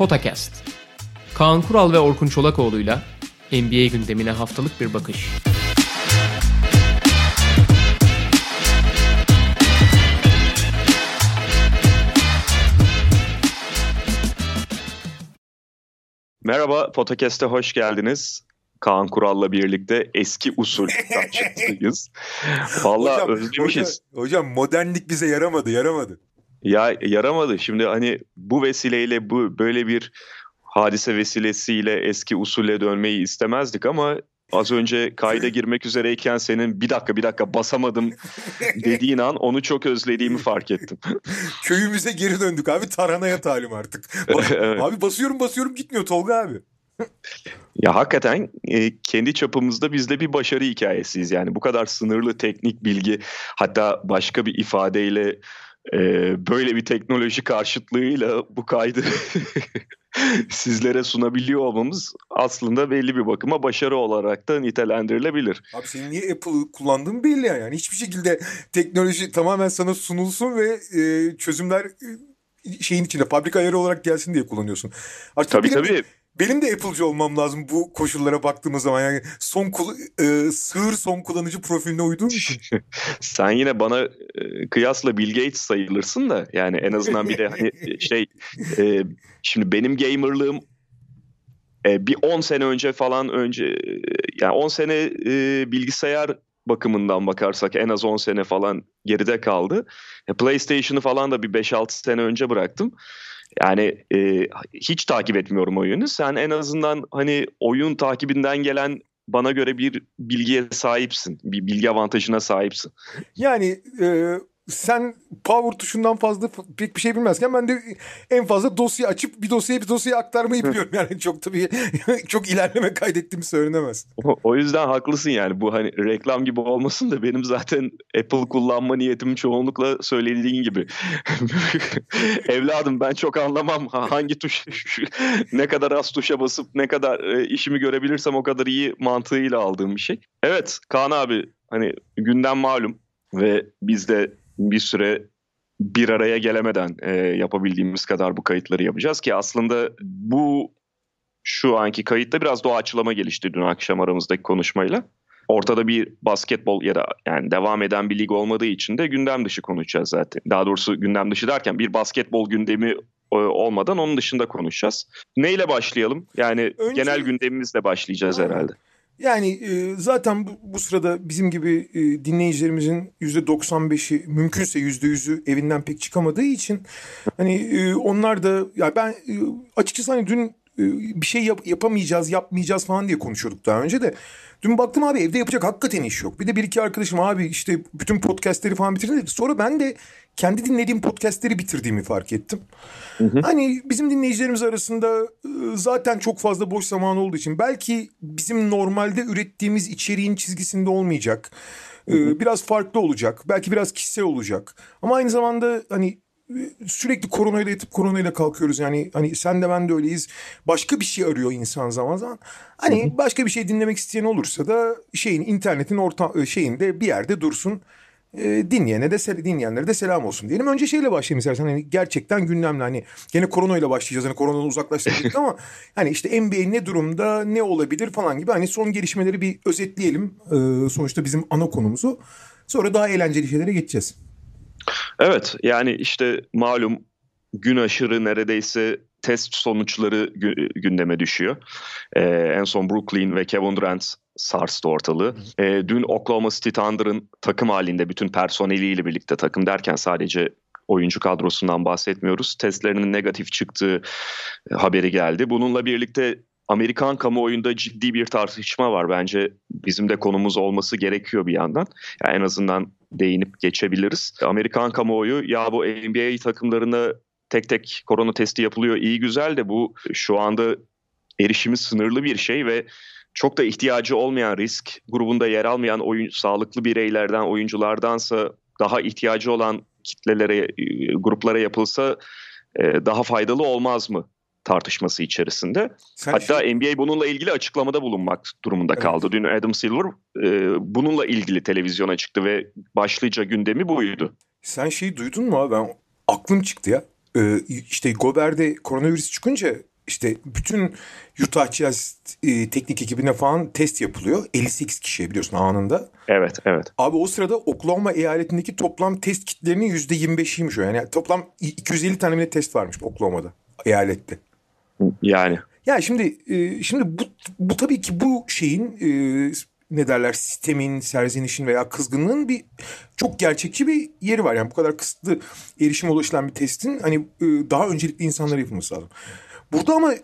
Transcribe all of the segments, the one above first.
Potakast. Kaan Kural ve Orkun Çolakoğlu'yla NBA gündemine haftalık bir bakış. Merhaba, Podcast'e hoş geldiniz. Kaan Kural'la birlikte eski usul tartışmasıyız. Valla özlemişiz. Hocam, hocam modernlik bize yaramadı, yaramadı. Ya yaramadı. Şimdi hani bu vesileyle bu böyle bir hadise vesilesiyle eski usule dönmeyi istemezdik ama az önce kayda girmek üzereyken senin bir dakika bir dakika basamadım dediğin an onu çok özlediğimi fark ettim. Köyümüze geri döndük abi. Taranaya talim artık. Bas- Evet. Abi basıyorum basıyorum gitmiyor Tolga abi. Ya hakikaten e, kendi çapımızda biz de bir başarı hikayesiyiz. Yani bu kadar sınırlı teknik bilgi hatta başka bir ifadeyle e, böyle bir teknoloji karşıtlığıyla bu kaydı sizlere sunabiliyor olmamız aslında belli bir bakıma başarı olarak da nitelendirilebilir. Abi senin niye Apple kullandığın belli yani. yani. Hiçbir şekilde teknoloji tamamen sana sunulsun ve e, çözümler e, şeyin içinde fabrika ayarı olarak gelsin diye kullanıyorsun. Artık Tabii tabii. Benim de Apple'cı olmam lazım bu koşullara baktığımız zaman. Yani son kul- e, sığır son kullanıcı profiline uyduğum için. Sen yine bana e, kıyasla Bill Gates sayılırsın da yani en azından bir de hani şey e, şimdi benim gamerlığım e, bir 10 sene önce falan önce e, yani 10 sene e, bilgisayar bakımından bakarsak en az 10 sene falan geride kaldı. E, PlayStation'ı falan da bir 5-6 sene önce bıraktım. Yani e, hiç takip etmiyorum oyunu. Sen en azından hani oyun takibinden gelen bana göre bir bilgiye sahipsin. Bir bilgi avantajına sahipsin. Yani e, sen power tuşundan fazla pek bir şey bilmezken ben de en fazla dosya açıp bir dosyaya bir dosyaya aktarmayı biliyorum. Yani çok tabii çok ilerleme kaydettiğimi söylenemez. O, o yüzden haklısın yani bu hani reklam gibi olmasın da benim zaten Apple kullanma niyetim çoğunlukla söylediğin gibi. Evladım ben çok anlamam Ha- hangi tuş ne kadar az tuşa basıp ne kadar e, işimi görebilirsem o kadar iyi mantığıyla aldığım bir şey. Evet Kaan abi hani gündem malum ve biz de bir süre bir araya gelemeden e, yapabildiğimiz kadar bu kayıtları yapacağız ki aslında bu şu anki kayıtta biraz doğaçlama gelişti dün akşam aramızdaki konuşmayla. Ortada bir basketbol ya da yani devam eden bir lig olmadığı için de gündem dışı konuşacağız zaten. Daha doğrusu gündem dışı derken bir basketbol gündemi e, olmadan onun dışında konuşacağız. Neyle başlayalım? Yani Önce- genel gündemimizle başlayacağız Aynen. herhalde. Yani e, zaten bu, sırada bizim gibi e, dinleyicilerimizin %95'i mümkünse %100'ü evinden pek çıkamadığı için hani e, onlar da ya ben açıkçası hani dün bir şey yap- yapamayacağız, yapmayacağız falan diye konuşuyorduk daha önce de. Dün baktım abi evde yapacak hakikaten iş yok. Bir de bir iki arkadaşım abi işte bütün podcastleri falan bitirdi. Sonra ben de kendi dinlediğim podcastleri bitirdiğimi fark ettim. Hani bizim dinleyicilerimiz arasında e, zaten çok fazla boş zaman olduğu için belki bizim normalde ürettiğimiz içeriğin çizgisinde olmayacak. E, Biraz farklı olacak. Belki biraz kişisel olacak. Ama aynı zamanda hani e, sürekli koronayla yatıp koronayla kalkıyoruz. Yani hani sen de ben de öyleyiz. Başka bir şey arıyor insan zaman zaman. Hani başka bir şey dinlemek isteyen olursa da şeyin internetin orta e, şeyinde bir yerde dursun. E, dinleyene de dinleyenlere de selam olsun diyelim. Önce şeyle başlayayım istersen. Hani gerçekten gündemle hani gene koronayla başlayacağız. Hani koronadan uzaklaştık ama hani işte NBA ne durumda ne olabilir falan gibi hani son gelişmeleri bir özetleyelim. E, sonuçta bizim ana konumuzu. Sonra daha eğlenceli şeylere geçeceğiz. Evet yani işte malum gün aşırı neredeyse test sonuçları gü- gündeme düşüyor. Ee, en son Brooklyn ve Kevin Durant sarstı ortalığı. Ee, dün Oklahoma City Thunder'ın takım halinde bütün personeliyle birlikte takım derken sadece oyuncu kadrosundan bahsetmiyoruz. Testlerinin negatif çıktığı e, haberi geldi. Bununla birlikte Amerikan kamuoyunda ciddi bir tartışma var. Bence bizim de konumuz olması gerekiyor bir yandan. Yani en azından değinip geçebiliriz. Amerikan kamuoyu ya bu NBA takımlarına tek tek korona testi yapılıyor iyi güzel de bu şu anda erişimi sınırlı bir şey ve çok da ihtiyacı olmayan risk grubunda yer almayan oyun sağlıklı bireylerden oyunculardansa daha ihtiyacı olan kitlelere e, gruplara yapılsa e, daha faydalı olmaz mı tartışması içerisinde. Sen Hatta şey- NBA bununla ilgili açıklamada bulunmak durumunda Evet. kaldı. Dün Adam Silver e, bununla ilgili televizyona çıktı ve başlıca gündemi buydu. Sen şeyi duydun mu abi? Ben aklım çıktı ya. Ee, işte Gober'de koronavirüs çıkınca işte bütün Utah Jazz e, teknik ekibine falan test yapılıyor. 58 kişiye biliyorsun anında. Evet, evet. Abi o sırada Oklahoma eyaletindeki toplam test kitlerinin %25'iymiş o. Yani toplam 250 tane bile test varmış Oklahoma'da, eyalette. Yani. Ya şimdi e, şimdi bu, bu tabii ki bu şeyin e, ne derler sistemin, serzenişin veya kızgınlığın bir çok gerçekçi bir yeri var. Yani bu kadar kısıtlı erişim ulaşılan bir testin hani e, daha öncelikli insanlara yapılması lazım. Burada ama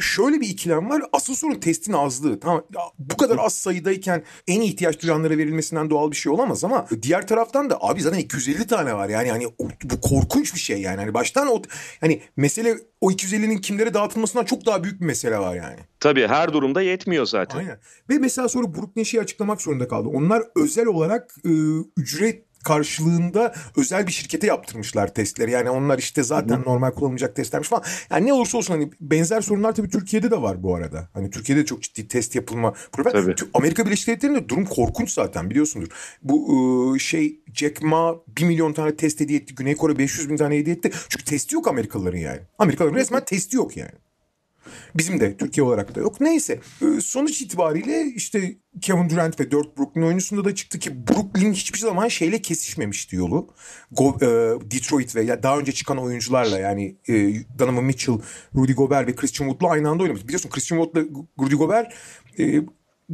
şöyle bir ikilem var. Asıl sorun testin azlığı. Tamam bu kadar az sayıdayken en ihtiyaç duyanlara verilmesinden doğal bir şey olamaz ama diğer taraftan da abi zaten 250 tane var. Yani hani bu korkunç bir şey yani. Hani baştan o hani mesele o 250'nin kimlere dağıtılmasından çok daha büyük bir mesele var yani. Tabii her durumda yetmiyor zaten. Aynen. Ve mesela sonra Brooklyn şeyi açıklamak zorunda kaldı. Onlar özel olarak e, ücret karşılığında özel bir şirkete yaptırmışlar testleri. Yani onlar işte zaten Hı. normal kullanılacak testlermiş falan. Yani ne olursa olsun hani benzer sorunlar tabii Türkiye'de de var bu arada. Hani Türkiye'de çok ciddi test yapılma problemi. Amerika Birleşik Devletleri'nde durum korkunç zaten biliyorsundur. Bu şey Jack Ma 1 milyon tane test hediye etti. Güney Kore 500 bin tane hediye etti. Çünkü testi yok Amerikalıların yani. Amerikalıların resmen testi yok yani. Bizim de Türkiye olarak da yok. Neyse ee, sonuç itibariyle işte Kevin Durant ve dört Brooklyn oyuncusunda da çıktı ki Brooklyn hiçbir zaman şeyle kesişmemişti yolu. Go, e, Detroit ve daha önce çıkan oyuncularla yani e, Donovan Mitchell, Rudy Gobert ve Christian Wood'la aynı anda oynamış. Biliyorsun Christian Wood'la Rudy Gobert e,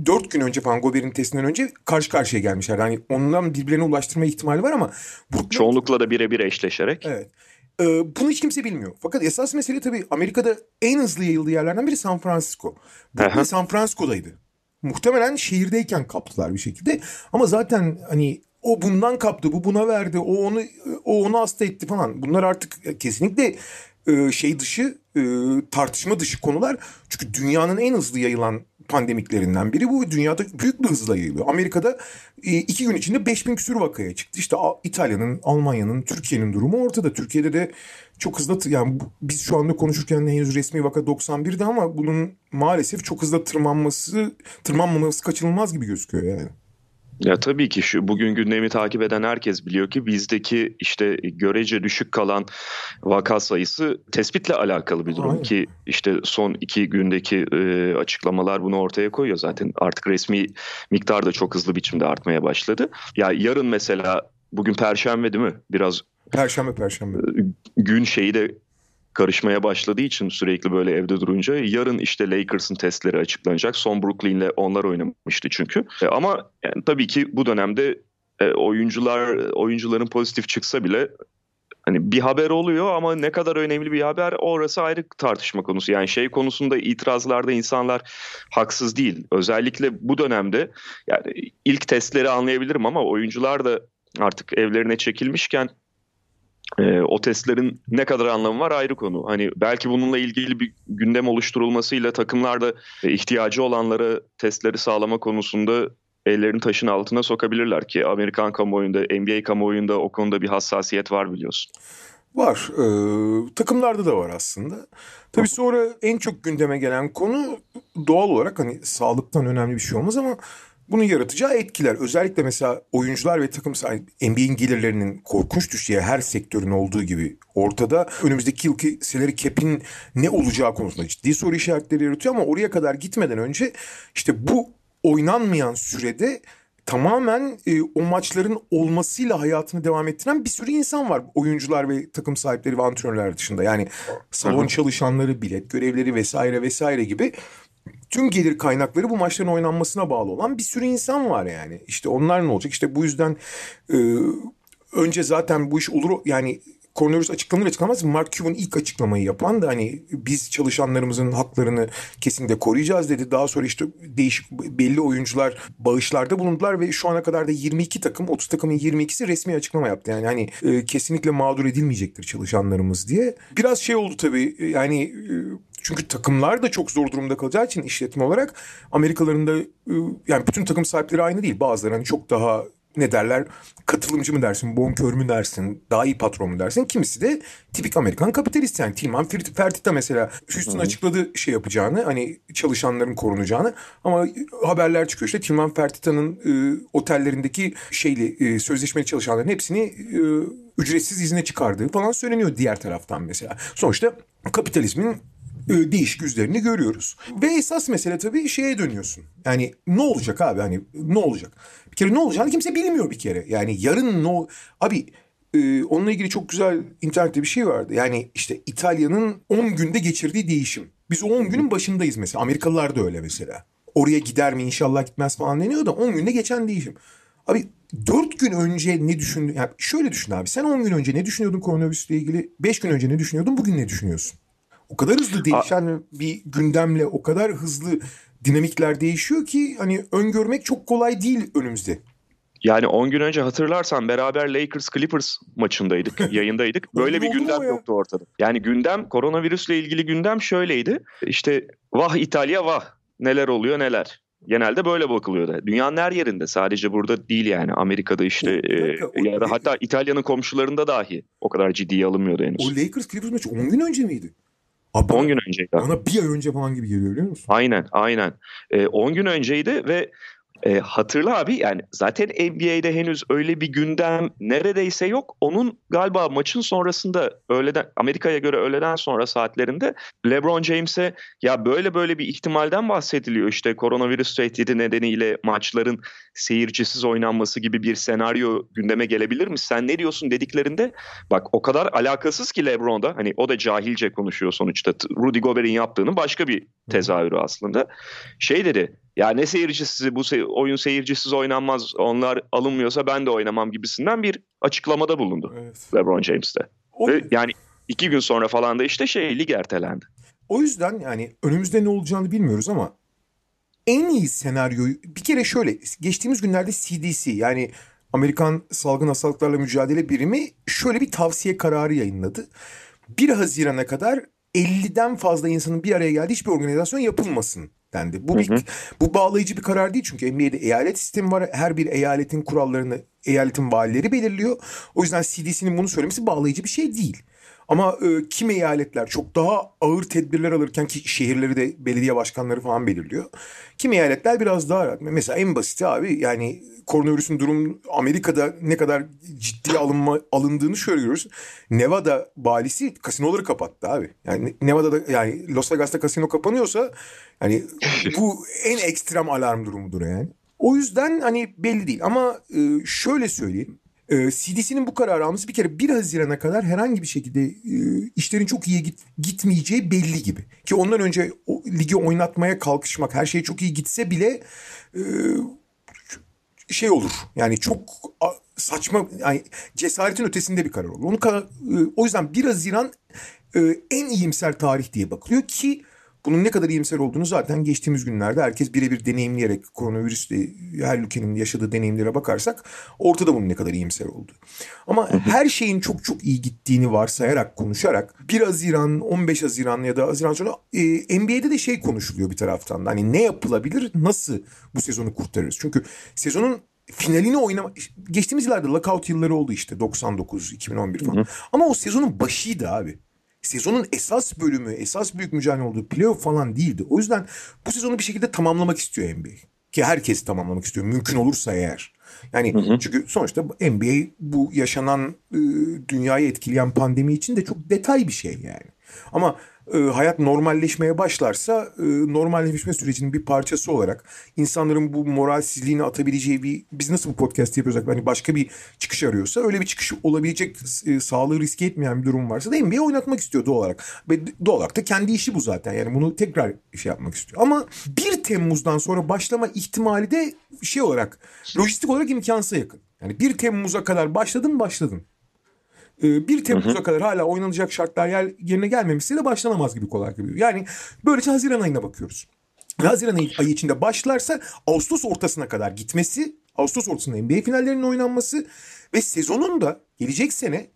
dört gün önce falan Gobert'in testinden önce karşı karşıya gelmişler. Yani ondan birbirlerine ulaştırma ihtimali var ama Brooklyn... Çoğunlukla da birebir eşleşerek. Evet. Ee, bunu hiç kimse bilmiyor. Fakat esas mesele tabii Amerika'da en hızlı yayıldığı yerlerden biri San Francisco. Bu San Francisco'daydı. Muhtemelen şehirdeyken kaptılar bir şekilde. Ama zaten hani o bundan kaptı, bu buna verdi, o onu o onu hasta etti falan. Bunlar artık kesinlikle e, şey dışı, e, tartışma dışı konular. Çünkü dünyanın en hızlı yayılan pandemiklerinden biri bu. Dünyada büyük bir hızla yayılıyor. Amerika'da e, iki gün içinde 5000 küsur vakaya çıktı. İşte İtalya'nın, Almanya'nın, Türkiye'nin durumu ortada. Türkiye'de de çok hızlı yani biz şu anda konuşurken henüz resmi vaka 91'de ama bunun maalesef çok hızlı tırmanması, tırmanmaması kaçınılmaz gibi gözüküyor yani. Ya tabii ki şu bugün gündemi takip eden herkes biliyor ki bizdeki işte görece düşük kalan vaka sayısı tespitle alakalı bir durum Aynen. ki işte son iki gündeki e, açıklamalar bunu ortaya koyuyor zaten artık resmi miktar da çok hızlı biçimde artmaya başladı. Ya yarın mesela bugün perşembe değil mi? Biraz Perşembe perşembe. Gün şeyi de karışmaya başladığı için sürekli böyle evde durunca yarın işte Lakers'ın testleri açıklanacak. Son Brooklyn'le onlar oynamıştı çünkü. E, ama yani tabii ki bu dönemde e, oyuncular oyuncuların pozitif çıksa bile hani bir haber oluyor ama ne kadar önemli bir haber orası ayrı tartışma konusu. Yani şey konusunda itirazlarda insanlar haksız değil. Özellikle bu dönemde yani ilk testleri anlayabilirim ama oyuncular da artık evlerine çekilmişken e, o testlerin ne kadar anlamı var ayrı konu. Hani belki bununla ilgili bir gündem oluşturulmasıyla takımlarda e, ihtiyacı olanlara testleri sağlama konusunda ellerini taşın altına sokabilirler ki Amerikan kamuoyunda, NBA kamuoyunda o konuda bir hassasiyet var biliyorsun. Var. Ee, takımlarda da var aslında. Tabii sonra en çok gündeme gelen konu doğal olarak hani sağlıktan önemli bir şey olmaz ama bunun yaratacağı etkiler özellikle mesela oyuncular ve takım sahibi NBA'in gelirlerinin korkunç düşeceği her sektörün olduğu gibi ortada önümüzdeki yılki salary cap'in ne olacağı konusunda ciddi soru işaretleri yaratıyor ama oraya kadar gitmeden önce işte bu oynanmayan sürede tamamen e, o maçların olmasıyla hayatını devam ettiren bir sürü insan var. Oyuncular ve takım sahipleri ve antrenörler dışında. Yani salon çalışanları, bilet görevleri vesaire vesaire gibi tüm gelir kaynakları bu maçların oynanmasına bağlı olan bir sürü insan var yani. İşte onlar ne olacak? İşte bu yüzden e, önce zaten bu iş olur yani koronavirüs açıklanır açıklanmaz Mark Cuban ilk açıklamayı yapan da hani biz çalışanlarımızın haklarını kesinlikle koruyacağız dedi. Daha sonra işte değişik belli oyuncular bağışlarda bulundular ve şu ana kadar da 22 takım 30 takımın 22'si resmi açıklama yaptı. Yani hani e, kesinlikle mağdur edilmeyecektir çalışanlarımız diye. Biraz şey oldu tabii yani e, çünkü takımlar da çok zor durumda kalacağı için işletme olarak Amerikalıların da ıı, yani bütün takım sahipleri aynı değil. Bazıları hani çok daha ne derler katılımcı mı dersin, bonkör mü dersin, daha iyi patron mu dersin. Kimisi de tipik Amerikan kapitalist yani Tilman Fertitta mesela Houston açıkladı şey yapacağını hani çalışanların korunacağını ama haberler çıkıyor işte Tilman Fertitta'nın e, otellerindeki şeyli e, sözleşmeli çalışanların hepsini e, ücretsiz izne çıkardığı falan söyleniyor diğer taraftan mesela. Sonuçta kapitalizmin değişik yüzlerini görüyoruz. Ve esas mesele tabii şeye dönüyorsun. Yani ne olacak abi hani ne olacak? Bir kere ne olacağını kimse bilmiyor bir kere. Yani yarın ne Abi e, onunla ilgili çok güzel internette bir şey vardı. Yani işte İtalya'nın 10 günde geçirdiği değişim. Biz o 10 günün başındayız mesela. Amerikalılar da öyle mesela. Oraya gider mi inşallah gitmez falan deniyor da 10 günde geçen değişim. Abi 4 gün önce ne düşündün? Yani şöyle düşün abi. Sen 10 gün önce ne düşünüyordun koronavirüsle ilgili? 5 gün önce ne düşünüyordun? Bugün ne düşünüyorsun? O kadar hızlı değişen A- bir gündemle o kadar hızlı dinamikler değişiyor ki hani öngörmek çok kolay değil önümüzde. Yani 10 gün önce hatırlarsan beraber Lakers Clippers maçındaydık, yayındaydık. Böyle bir gündem yoktu ortada. Yani gündem koronavirüsle ilgili gündem şöyleydi. İşte vah İtalya vah neler oluyor neler. Genelde böyle bakılıyordu. Dünyanın her yerinde sadece burada değil yani Amerika'da işte o, e, o, ya da hatta İtalya'nın komşularında dahi o kadar ciddiye alınmıyordu henüz. O Lakers Clippers maçı 10 gün önce miydi? Abi 10 gün önceydi. Bana bir ay önce falan gibi geliyor biliyor musun? Aynen aynen. E, 10 gün önceydi ve e, hatırla abi yani zaten NBA'de henüz öyle bir gündem neredeyse yok. Onun galiba maçın sonrasında öğleden Amerika'ya göre öğleden sonra saatlerinde LeBron James'e ya böyle böyle bir ihtimalden bahsediliyor. İşte koronavirüs tehdidi nedeniyle maçların seyircisiz oynanması gibi bir senaryo gündeme gelebilir mi? Sen ne diyorsun dediklerinde bak o kadar alakasız ki LeBron'da hani o da cahilce konuşuyor sonuçta. Rudy Gobert'in yaptığının başka bir tezahürü aslında. Şey dedi ya ne seyircisiz bu se- oyun seyircisiz oynanmaz onlar alınmıyorsa ben de oynamam gibisinden bir açıklamada bulundu evet. LeBron James'te. O... Ve yani iki gün sonra falan da işte şey lig ertelendi. O yüzden yani önümüzde ne olacağını bilmiyoruz ama en iyi senaryoyu bir kere şöyle geçtiğimiz günlerde CDC yani Amerikan Salgın Hastalıklarla Mücadele Birimi şöyle bir tavsiye kararı yayınladı. 1 Haziran'a kadar 50'den fazla insanın bir araya geldiği hiçbir organizasyon yapılmasın dendi. Bu bir, hı hı. bu bağlayıcı bir karar değil çünkü NBA'de eyalet sistemi var. Her bir eyaletin kurallarını eyaletin valileri belirliyor. O yüzden CDC'nin bunu söylemesi bağlayıcı bir şey değil. Ama e, kim eyaletler çok daha ağır tedbirler alırken ki şehirleri de belediye başkanları falan belirliyor. Kim eyaletler biraz daha rahat. Mesela en basiti abi yani koronavirüsün durum Amerika'da ne kadar ciddi alınma alındığını şöyle görüyoruz. Nevada valisi kasinoları kapattı abi. Yani Nevada'da yani Las Vegas'ta kasino kapanıyorsa yani bu en ekstrem alarm durumudur yani. O yüzden hani belli değil ama e, şöyle söyleyeyim. E, CDC'nin bu kararı alması bir kere 1 Haziran'a kadar herhangi bir şekilde e, işlerin çok iyi git, gitmeyeceği belli gibi. Ki ondan önce o, ligi oynatmaya kalkışmak her şey çok iyi gitse bile e, şey olur. Yani çok saçma yani cesaretin ötesinde bir karar olur. Onu o yüzden 1 Haziran en iyimser tarih diye bakılıyor ki bunun ne kadar iyimser olduğunu zaten geçtiğimiz günlerde herkes birebir deneyimleyerek koronavirüsle her ülkenin yaşadığı deneyimlere bakarsak ortada bunun ne kadar iyimser olduğu. Ama her şeyin çok çok iyi gittiğini varsayarak konuşarak 1 Haziran, 15 Haziran ya da Haziran sonra e, NBA'de de şey konuşuluyor bir taraftan da. Hani ne yapılabilir, nasıl bu sezonu kurtarırız? Çünkü sezonun finalini oynama geçtiğimiz yıllarda lockout yılları oldu işte 99 2011 falan. Hı hı. Ama o sezonun başıydı abi sezonun esas bölümü, esas büyük mücadele olduğu playoff falan değildi. O yüzden bu sezonu bir şekilde tamamlamak istiyor NBA. Ki herkes tamamlamak istiyor mümkün olursa eğer. Yani hı hı. çünkü sonuçta NBA bu yaşanan e, dünyayı etkileyen pandemi için de çok detay bir şey yani. Ama e, hayat normalleşmeye başlarsa e, normalleşme sürecinin bir parçası olarak insanların bu moralsizliğini atabileceği bir biz nasıl bu podcast yapıyorsak hani başka bir çıkış arıyorsa öyle bir çıkış olabilecek e, sağlığı riske etmeyen bir durum varsa da NBA oynatmak istiyor doğal olarak. Ve doğal olarak da kendi işi bu zaten yani bunu tekrar şey yapmak istiyor. Ama 1 Temmuz'dan sonra başlama ihtimali de şey olarak lojistik olarak imkansıza yakın. Yani 1 Temmuz'a kadar başladın başladın. 1 ee, Temmuz'a kadar hala oynanacak şartlar yer, yerine gelmemişse de başlanamaz gibi kolay gibi. Yani böylece Haziran ayına bakıyoruz. Haziran ayı içinde başlarsa Ağustos ortasına kadar gitmesi, Ağustos ortasında NBA finallerinin oynanması ve sezonun da gelecek sene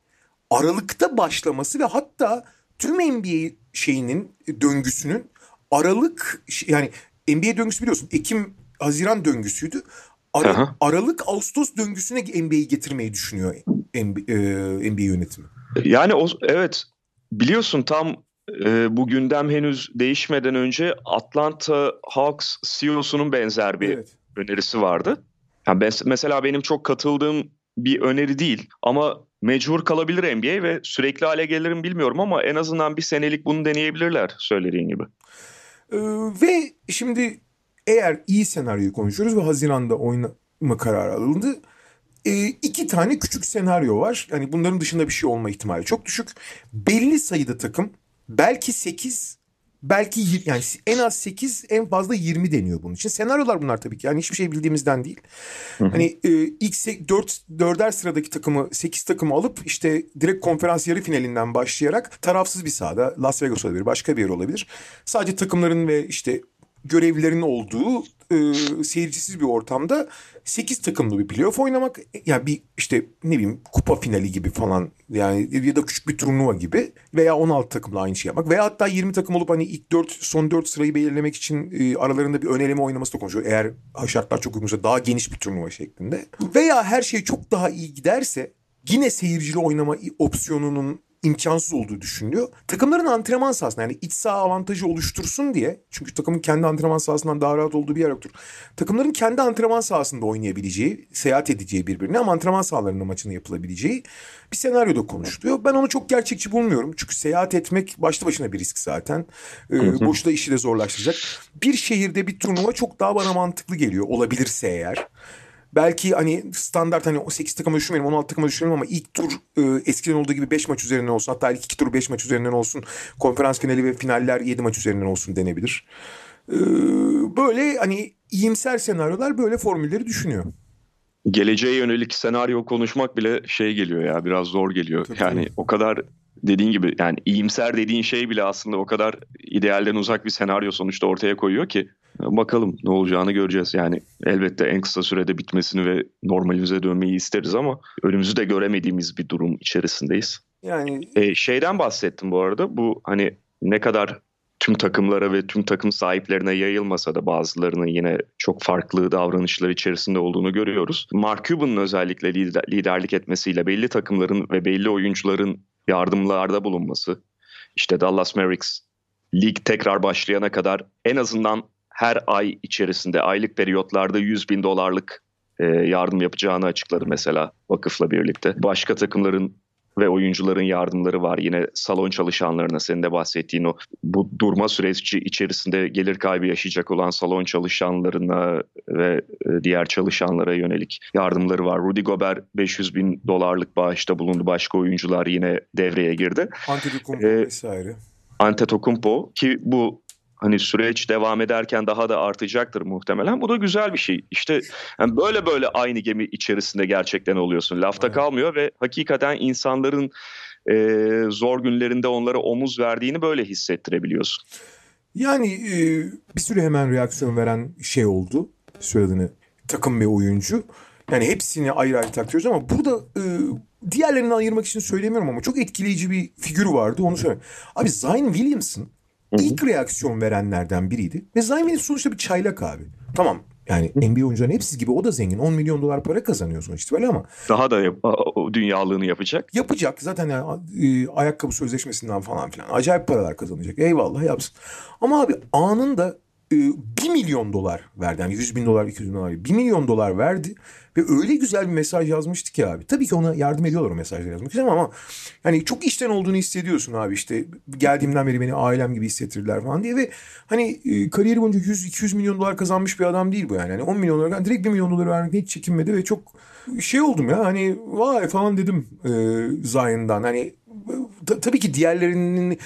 Aralık'ta başlaması ve hatta tüm NBA şeyinin döngüsünün Aralık yani NBA döngüsü biliyorsun Ekim Haziran döngüsüydü. Ara, Aralık Ağustos döngüsüne NBA'yi getirmeyi düşünüyor NBA, e, NBA yönetimi. Yani o evet biliyorsun tam e, bu gündem henüz değişmeden önce Atlanta Hawks CEO'sunun benzer bir evet. önerisi vardı. Yani ben, mesela benim çok katıldığım bir öneri değil ama mecbur kalabilir NBA ve sürekli hale gelirim bilmiyorum ama en azından bir senelik bunu deneyebilirler söylediğin gibi. Ee, ve şimdi eğer iyi senaryoyu konuşuyoruz ve Haziran'da oynama kararı alındı. E, iki tane küçük senaryo var. Yani bunların dışında bir şey olma ihtimali çok düşük. Belli sayıda takım belki 8 belki yani en az 8 en fazla 20 deniyor bunun için. Senaryolar bunlar tabii ki. Yani hiçbir şey bildiğimizden değil. Hı hı. Hani e, ilk 4 dörder sıradaki takımı 8 takımı alıp işte direkt konferans yarı finalinden başlayarak tarafsız bir sahada Las Vegas olabilir, başka bir yer olabilir. Sadece takımların ve işte görevlilerin olduğu e, seyircisiz bir ortamda 8 takımlı bir playoff oynamak ya yani bir işte ne bileyim kupa finali gibi falan yani ya da küçük bir turnuva gibi veya 16 takımla aynı şey yapmak veya hatta 20 takım olup hani ilk 4 son 4 sırayı belirlemek için e, aralarında bir öneleme oynaması da konuşuyor. Eğer şartlar çok uygunsa daha geniş bir turnuva şeklinde. Veya her şey çok daha iyi giderse yine seyircili oynama opsiyonunun imkansız olduğu düşünülüyor. Takımların antrenman sahasında yani iç saha avantajı oluştursun diye çünkü takımın kendi antrenman sahasından daha rahat olduğu bir yer yoktur. Takımların kendi antrenman sahasında oynayabileceği, seyahat edeceği birbirine ama antrenman sahalarında maçını yapılabileceği bir senaryoda konuşuluyor. Ben onu çok gerçekçi bulmuyorum. Çünkü seyahat etmek başlı başına bir risk zaten. Ee, boşta işi de zorlaştıracak. Bir şehirde bir turnuva çok daha bana mantıklı geliyor. Olabilirse eğer belki hani standart hani 8 takıma düşünmeyelim 16 takıma düşünmeyelim ama ilk tur e, eskiden olduğu gibi 5 maç üzerinden olsun. Hatta ilk iki tur 5 maç üzerinden olsun. Konferans finali ve finaller 7 maç üzerinden olsun denebilir. E, böyle hani iyimser senaryolar böyle formülleri düşünüyor. Geleceğe yönelik senaryo konuşmak bile şey geliyor ya biraz zor geliyor. Tabii. Yani o kadar dediğin gibi yani iyimser dediğin şey bile aslında o kadar idealden uzak bir senaryo sonuçta ortaya koyuyor ki bakalım ne olacağını göreceğiz. Yani elbette en kısa sürede bitmesini ve normalimize dönmeyi isteriz ama önümüzü de göremediğimiz bir durum içerisindeyiz. Yani ee, şeyden bahsettim bu arada bu hani ne kadar tüm takımlara ve tüm takım sahiplerine yayılmasa da bazılarının yine çok farklı davranışlar içerisinde olduğunu görüyoruz. Mark Cuban'ın özellikle liderlik etmesiyle belli takımların ve belli oyuncuların yardımlarda bulunması, işte Dallas Mavericks lig tekrar başlayana kadar en azından her ay içerisinde aylık periyotlarda 100 bin dolarlık e, yardım yapacağını açıkladı mesela vakıfla birlikte. Başka takımların ve oyuncuların yardımları var. Yine salon çalışanlarına senin de bahsettiğin o bu durma süreci içerisinde gelir kaybı yaşayacak olan salon çalışanlarına ve e, diğer çalışanlara yönelik yardımları var. Rudy Gobert 500 bin dolarlık bağışta bulundu. Başka oyuncular yine devreye girdi. Antetokounmpo ee, vesaire. Antetokounmpo ki bu hani süreç devam ederken daha da artacaktır muhtemelen. Bu da güzel bir şey. İşte yani böyle böyle aynı gemi içerisinde gerçekten oluyorsun. Lafta evet. kalmıyor ve hakikaten insanların e, zor günlerinde onlara omuz verdiğini böyle hissettirebiliyorsun. Yani e, bir sürü hemen reaksiyon veren şey oldu. Söylediğini takım ve oyuncu. Yani hepsini ayrı ayrı takıyoruz ama burada e, diğerlerini ayırmak için söylemiyorum ama çok etkileyici bir figür vardı onu söyleyeyim. Abi Zion Williamson ilk reaksiyon verenlerden biriydi. Ve Zion sonuçta bir çaylak abi. Tamam yani NBA oyuncuların hepsi gibi o da zengin. 10 milyon dolar para kazanıyor sonuçta böyle ama. Daha da yap dünyalığını yapacak. Yapacak. Zaten yani, e, ayakkabı sözleşmesinden falan filan. Acayip paralar kazanacak. Eyvallah yapsın. Ama abi anında 1 milyon dolar verdi. Yani 100 bin dolar, 200 bin dolar. 1 milyon dolar verdi. Ve öyle güzel bir mesaj yazmıştı ki abi. Tabii ki ona yardım ediyorlar o mesajları yazmak için ama hani çok işten olduğunu hissediyorsun abi işte geldiğimden beri beni ailem gibi hissettirdiler falan diye ve hani e, kariyeri boyunca 100-200 milyon dolar kazanmış bir adam değil bu yani. yani 10 milyon dolar direkt 1 milyon dolar vermekten hiç çekinmedi ve çok şey oldum ya hani vay falan dedim e, Zion'dan hani tabii ki diğerlerinin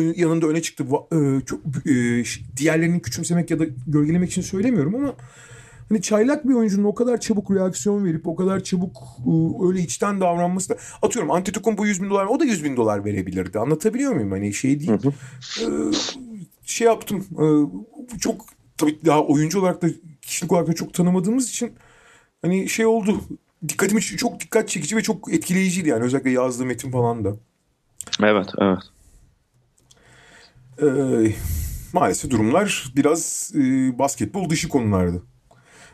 yanında öne çıktı. E, çok, e, diğerlerini küçümsemek ya da gölgelemek için söylemiyorum ama Hani çaylak bir oyuncunun o kadar çabuk reaksiyon verip o kadar çabuk öyle içten davranması da atıyorum Antetokounmpo 100 bin dolar o da 100 bin dolar verebilirdi. Anlatabiliyor muyum? Hani şey değil. Hı hı. Ee, şey yaptım. Ee, çok tabii daha oyuncu olarak da kişilik olarak da çok tanımadığımız için hani şey oldu. Dikkatimi çok dikkat çekici ve çok etkileyiciydi yani özellikle yazdığı metin falan da. Evet, evet. Ee, maalesef durumlar biraz e, basketbol dışı konulardı.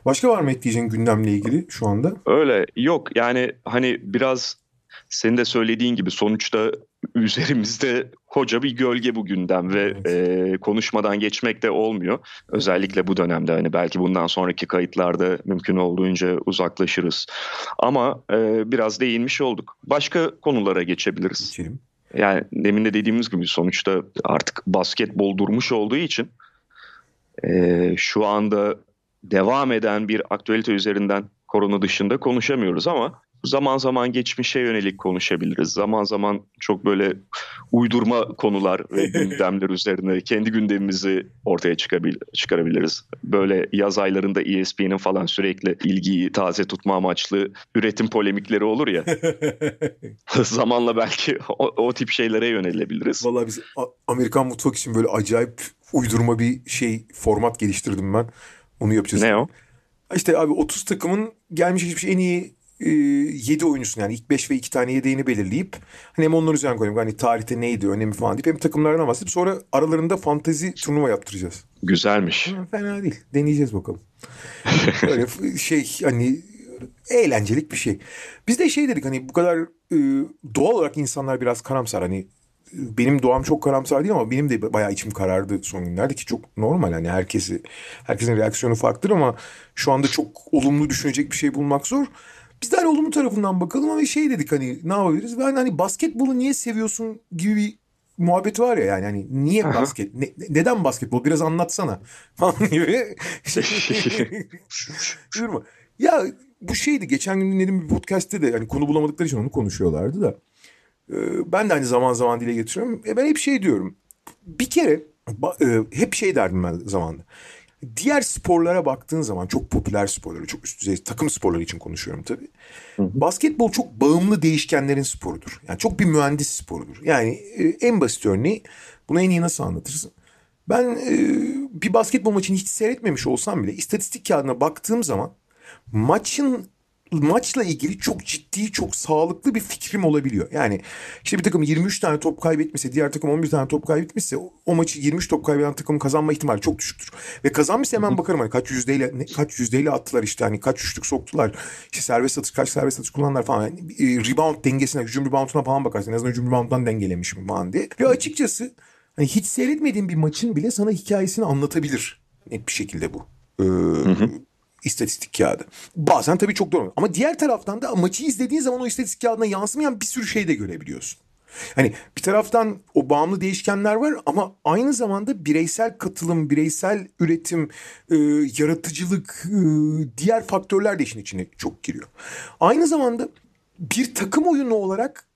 Başka var mı ekleyeceğin gündemle ilgili şu anda? Öyle yok yani hani biraz senin de söylediğin gibi sonuçta üzerimizde hoca bir gölge bu gündem ve evet. e, konuşmadan geçmek de olmuyor. Özellikle bu dönemde hani belki bundan sonraki kayıtlarda mümkün olduğunca uzaklaşırız. Ama e, biraz değinmiş olduk. Başka konulara geçebiliriz. Geçelim. Yani demin de dediğimiz gibi sonuçta artık basketbol durmuş olduğu için e, şu anda devam eden bir aktüelite üzerinden korona dışında konuşamıyoruz ama zaman zaman geçmişe yönelik konuşabiliriz. Zaman zaman çok böyle uydurma konular ve gündemler üzerine kendi gündemimizi ortaya çıkarabiliriz. Böyle yaz aylarında ESPN'in falan sürekli ilgiyi taze tutma amaçlı üretim polemikleri olur ya. Zamanla belki o, o tip şeylere yönelebiliriz. Vallahi biz Amerikan mutfak için böyle acayip uydurma bir şey format geliştirdim ben. Onu yapacağız. Ne o? İşte abi 30 takımın gelmiş geçmiş en iyi e, 7 oyuncusunu yani ilk 5 ve 2 tane yedeğini belirleyip hani hem onların üzerine koyayım hani tarihte neydi önemi falan deyip hem takımlardan bahsedip sonra aralarında fantezi turnuva yaptıracağız. Güzelmiş. Ha, fena değil. Deneyeceğiz bakalım. Böyle şey hani eğlencelik bir şey. Biz de şey dedik hani bu kadar e, doğal olarak insanlar biraz karamsar hani benim doğam çok karamsar değil ama benim de bayağı içim karardı son günlerde ki çok normal hani herkesi herkesin reaksiyonu farklıdır ama şu anda çok olumlu düşünecek bir şey bulmak zor. Biz de hani olumlu tarafından bakalım ama şey dedik hani ne yapabiliriz? Ben hani basketbolu niye seviyorsun gibi bir muhabbet var ya yani hani niye Aha. basket ne, neden basketbol biraz anlatsana falan gibi. Durma. ya bu şeydi geçen gün dinlediğim bir podcast'te de hani konu bulamadıkları için onu konuşuyorlardı da. Ee, ben de hani zaman zaman dile getiriyorum. E ben hep şey diyorum. Bir kere hep şey derdim ben zamanında. Diğer sporlara baktığın zaman çok popüler sporları, çok üst düzey takım sporları için konuşuyorum tabii. Hı hı. Basketbol çok bağımlı değişkenlerin sporudur. Yani çok bir mühendis sporudur. Yani e, en basit örneği bunu en iyi nasıl anlatırsın? Ben e, bir basketbol maçını hiç seyretmemiş olsam bile istatistik kağıdına baktığım zaman maçın maçla ilgili çok ciddi, çok sağlıklı bir fikrim olabiliyor. Yani işte bir takım 23 tane top kaybetmişse, diğer takım 11 tane top kaybetmişse o maçı 23 top kaybeden takımın kazanma ihtimali çok düşüktür. Ve kazanmışsa hemen bakarım hani kaç yüzdeyle ne, kaç yüzdeyle attılar işte hani kaç üçlük soktular. İşte serbest atış kaç serbest atış kullandılar falan. Yani, e, rebound dengesine, hücum rebounduna falan bakarsın. En azından hücum rebounddan dengelemiş mi falan diye. Ve açıkçası hani hiç seyretmediğin bir maçın bile sana hikayesini anlatabilir. Net bir şekilde bu. Ee, hı hı istatistik kağıdı. Bazen tabii çok doğru. Ama diğer taraftan da maçı izlediğin zaman o istatistik kağıdına yansımayan bir sürü şey de görebiliyorsun. Hani bir taraftan o bağımlı değişkenler var ama aynı zamanda bireysel katılım, bireysel üretim, e, yaratıcılık, e, diğer faktörler de işin içine çok giriyor. Aynı zamanda bir takım oyunu olarak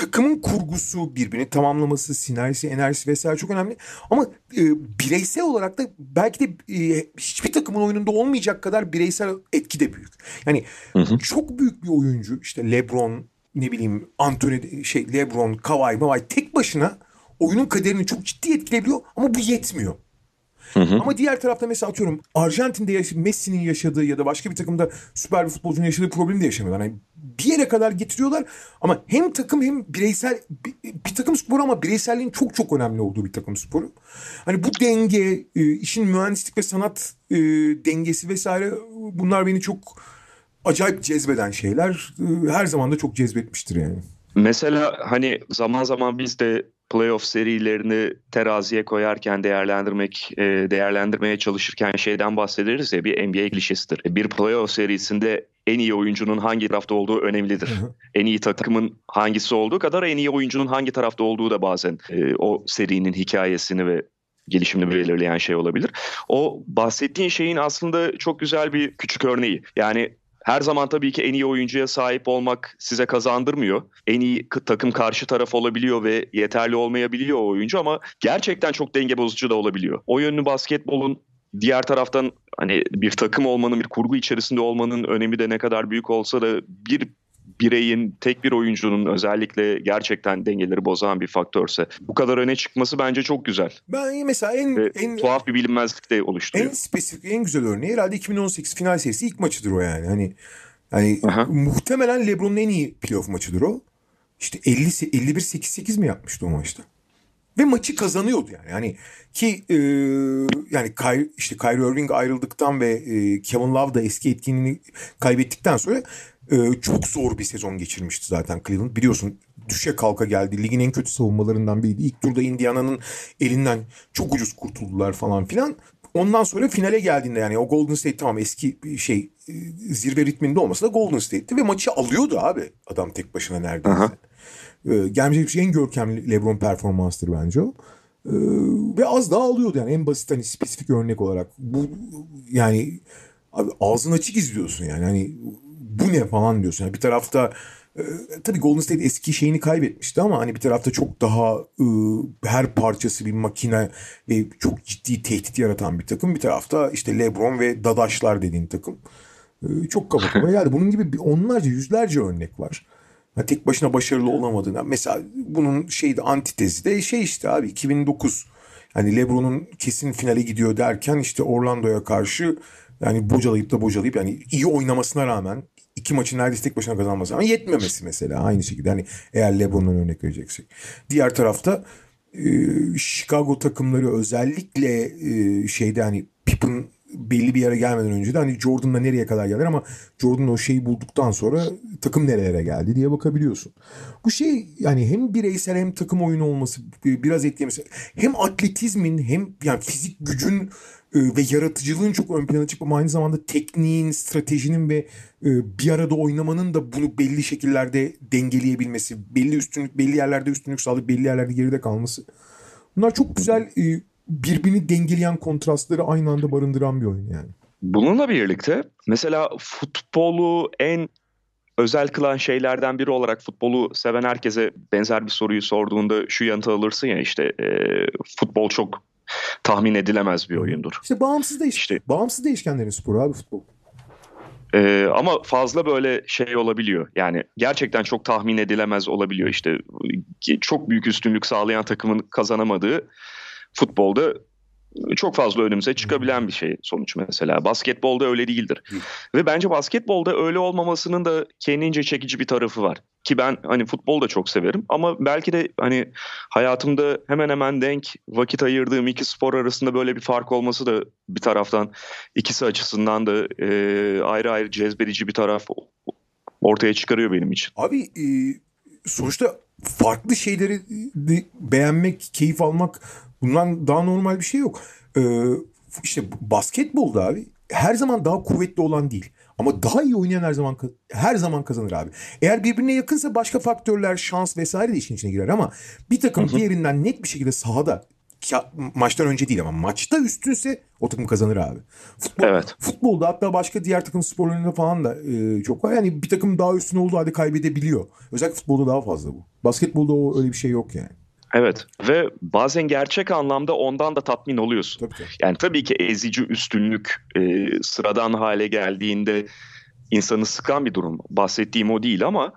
takımın kurgusu birbirini tamamlaması, sinerjisi, enerjisi vesaire çok önemli. Ama e, bireysel olarak da belki de e, hiçbir takımın oyununda olmayacak kadar bireysel etki de büyük. Yani hı hı. çok büyük bir oyuncu işte LeBron ne bileyim Anthony şey LeBron, Kawhi, Mavai tek başına oyunun kaderini çok ciddi etkileyebiliyor ama bu yetmiyor. Hı hı. Ama diğer tarafta mesela atıyorum Arjantin'de yaş- Messi'nin yaşadığı ya da başka bir takımda süper bir futbolcunun yaşadığı problemi de yaşamıyorlar. Yani bir yere kadar getiriyorlar ama hem takım hem bireysel bir, bir takım sporu ama bireyselliğin çok çok önemli olduğu bir takım sporu. Hani bu denge, e, işin mühendislik ve sanat e, dengesi vesaire bunlar beni çok acayip cezbeden şeyler. E, her zaman da çok cezbetmiştir yani. Mesela hani zaman zaman biz de playoff serilerini teraziye koyarken değerlendirmek e, değerlendirmeye çalışırken şeyden bahsederiz ya bir NBA klişesidir. Bir playoff serisinde en iyi oyuncunun hangi tarafta olduğu önemlidir. en iyi takımın hangisi olduğu kadar en iyi oyuncunun hangi tarafta olduğu da bazen e, o serinin hikayesini ve gelişimini belirleyen şey olabilir. O bahsettiğin şeyin aslında çok güzel bir küçük örneği. Yani her zaman tabii ki en iyi oyuncuya sahip olmak size kazandırmıyor. En iyi takım karşı taraf olabiliyor ve yeterli olmayabiliyor o oyuncu ama gerçekten çok denge bozucu da olabiliyor. O yönlü basketbolun diğer taraftan hani bir takım olmanın, bir kurgu içerisinde olmanın önemi de ne kadar büyük olsa da bir bireyin, tek bir oyuncunun özellikle gerçekten dengeleri bozan bir faktörse bu kadar öne çıkması bence çok güzel. Ben mesela en, Ve en tuhaf bir bilinmezlik de oluşturuyor. En spesifik, en güzel örneği herhalde 2018 final serisi ilk maçıdır o yani. Hani hani Aha. muhtemelen LeBron'un en iyi playoff maçıdır o. İşte 50 51 8 8 mi yapmıştı o maçta? Ve maçı kazanıyordu yani. Yani ki e, yani Kyrie, işte Kyrie Irving ayrıldıktan ve e, Kevin Love da eski etkinliğini kaybettikten sonra e, çok zor bir sezon geçirmişti zaten Cleveland. Biliyorsun düşe kalka geldi. Ligin en kötü savunmalarından biriydi. İlk turda Indiana'nın elinden çok ucuz kurtuldular falan filan. Ondan sonra finale geldiğinde yani o Golden State tamam eski şey e, zirve ritminde olmasa da Golden State'ti ve maçı alıyordu abi adam tek başına neredeyse. Aha. Ee, gelmiş en görkemli LeBron performanstır bence o. Ee, ve az daha alıyordu yani en basit hani spesifik örnek olarak. Bu yani abi ağzın açık izliyorsun yani hani bu ne falan diyorsun. Yani bir tarafta e, tabii Golden State eski şeyini kaybetmişti ama hani bir tarafta çok daha e, her parçası bir makine ve çok ciddi tehdit yaratan bir takım. Bir tarafta işte LeBron ve Dadaşlar dediğin takım. E, çok kaba kaba geldi. Bunun gibi onlarca yüzlerce örnek var. Ha, tek başına başarılı olamadığına. Mesela bunun şeydi antitezi de şey işte abi 2009 hani LeBron'un kesin finale gidiyor derken işte Orlando'ya karşı yani bocalayıp da bocalayıp yani iyi oynamasına rağmen iki maçı neredeyse tek başına kazanması ama yetmemesi mesela aynı şekilde. Hani eğer LeBron'dan örnek vereceksek. Diğer tarafta e, Chicago takımları özellikle e, şeyde hani Pippen belli bir yere gelmeden önce de hani Jordan'la nereye kadar gelir ama Jordan o şeyi bulduktan sonra takım nerelere geldi diye bakabiliyorsun. Bu şey yani hem bireysel hem takım oyunu olması biraz etkilemesi hem atletizmin hem yani fizik gücün e, ve yaratıcılığın çok ön plana çıkıp aynı zamanda tekniğin, stratejinin ve bir arada oynamanın da bunu belli şekillerde dengeleyebilmesi, belli üstünlük, belli yerlerde üstünlük sağlayıp belli yerlerde geride kalması. Bunlar çok güzel e, birbirini dengeleyen kontrastları aynı anda barındıran bir oyun yani. Bununla birlikte mesela futbolu en özel kılan şeylerden biri olarak futbolu seven herkese benzer bir soruyu sorduğunda şu yanıtı alırsın ya işte e, futbol çok tahmin edilemez bir oyundur. İşte bağımsız değiş işte, bağımsız değişkenlerin sporu abi futbol. Ee, ama fazla böyle şey olabiliyor. Yani gerçekten çok tahmin edilemez olabiliyor. İşte çok büyük üstünlük sağlayan takımın kazanamadığı futbolda çok fazla önümüze çıkabilen bir şey sonuç mesela. Basketbolda öyle değildir. Ve bence basketbolda öyle olmamasının da kendince çekici bir tarafı var. Ki ben hani futbol da çok severim ama belki de hani hayatımda hemen hemen denk vakit ayırdığım iki spor arasında böyle bir fark olması da bir taraftan ikisi açısından da e, ayrı ayrı cezbedici bir taraf ortaya çıkarıyor benim için. Abi e, sonuçta farklı şeyleri beğenmek, keyif almak Bundan daha normal bir şey yok. Ee, işte basketbolda abi her zaman daha kuvvetli olan değil. Ama daha iyi oynayan her zaman her zaman kazanır abi. Eğer birbirine yakınsa başka faktörler, şans vesaire de işin içine girer ama bir takım hı hı. diğerinden net bir şekilde sahada maçtan önce değil ama maçta üstünse o takım kazanır abi. Futbol, evet. Futbolda hatta başka diğer takım sporlarında falan da e, çok var. Yani bir takım daha üstün olduğu halde kaybedebiliyor. Özellikle futbolda daha fazla bu. Basketbolda o öyle bir şey yok yani. Evet ve bazen gerçek anlamda ondan da tatmin oluyorsun. Tabii, tabii. Yani tabii ki ezici üstünlük e, sıradan hale geldiğinde insanı sıkan bir durum. Bahsettiğim o değil ama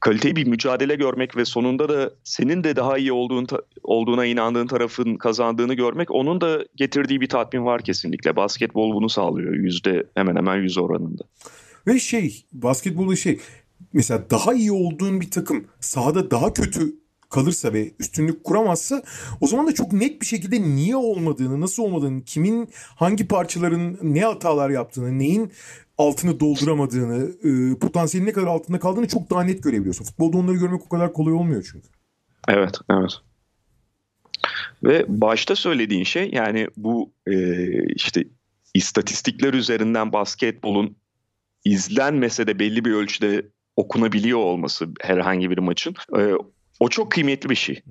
kaliteli bir mücadele görmek ve sonunda da senin de daha iyi olduğun olduğuna inandığın tarafın kazandığını görmek onun da getirdiği bir tatmin var kesinlikle. Basketbol bunu sağlıyor yüzde hemen hemen yüz oranında. Ve şey basketbolda şey mesela daha iyi olduğun bir takım sahada daha kötü kalırsa ve üstünlük kuramazsa o zaman da çok net bir şekilde niye olmadığını, nasıl olmadığını, kimin hangi parçaların ne hatalar yaptığını, neyin altını dolduramadığını, e, potansiyelin ne kadar altında kaldığını çok daha net görebiliyorsun. Futbolda onları görmek o kadar kolay olmuyor çünkü. Evet, evet. Ve başta söylediğin şey yani bu e, işte istatistikler üzerinden basketbolun izlenmese de belli bir ölçüde okunabiliyor olması herhangi bir maçın e, o çok kıymetli bir şey.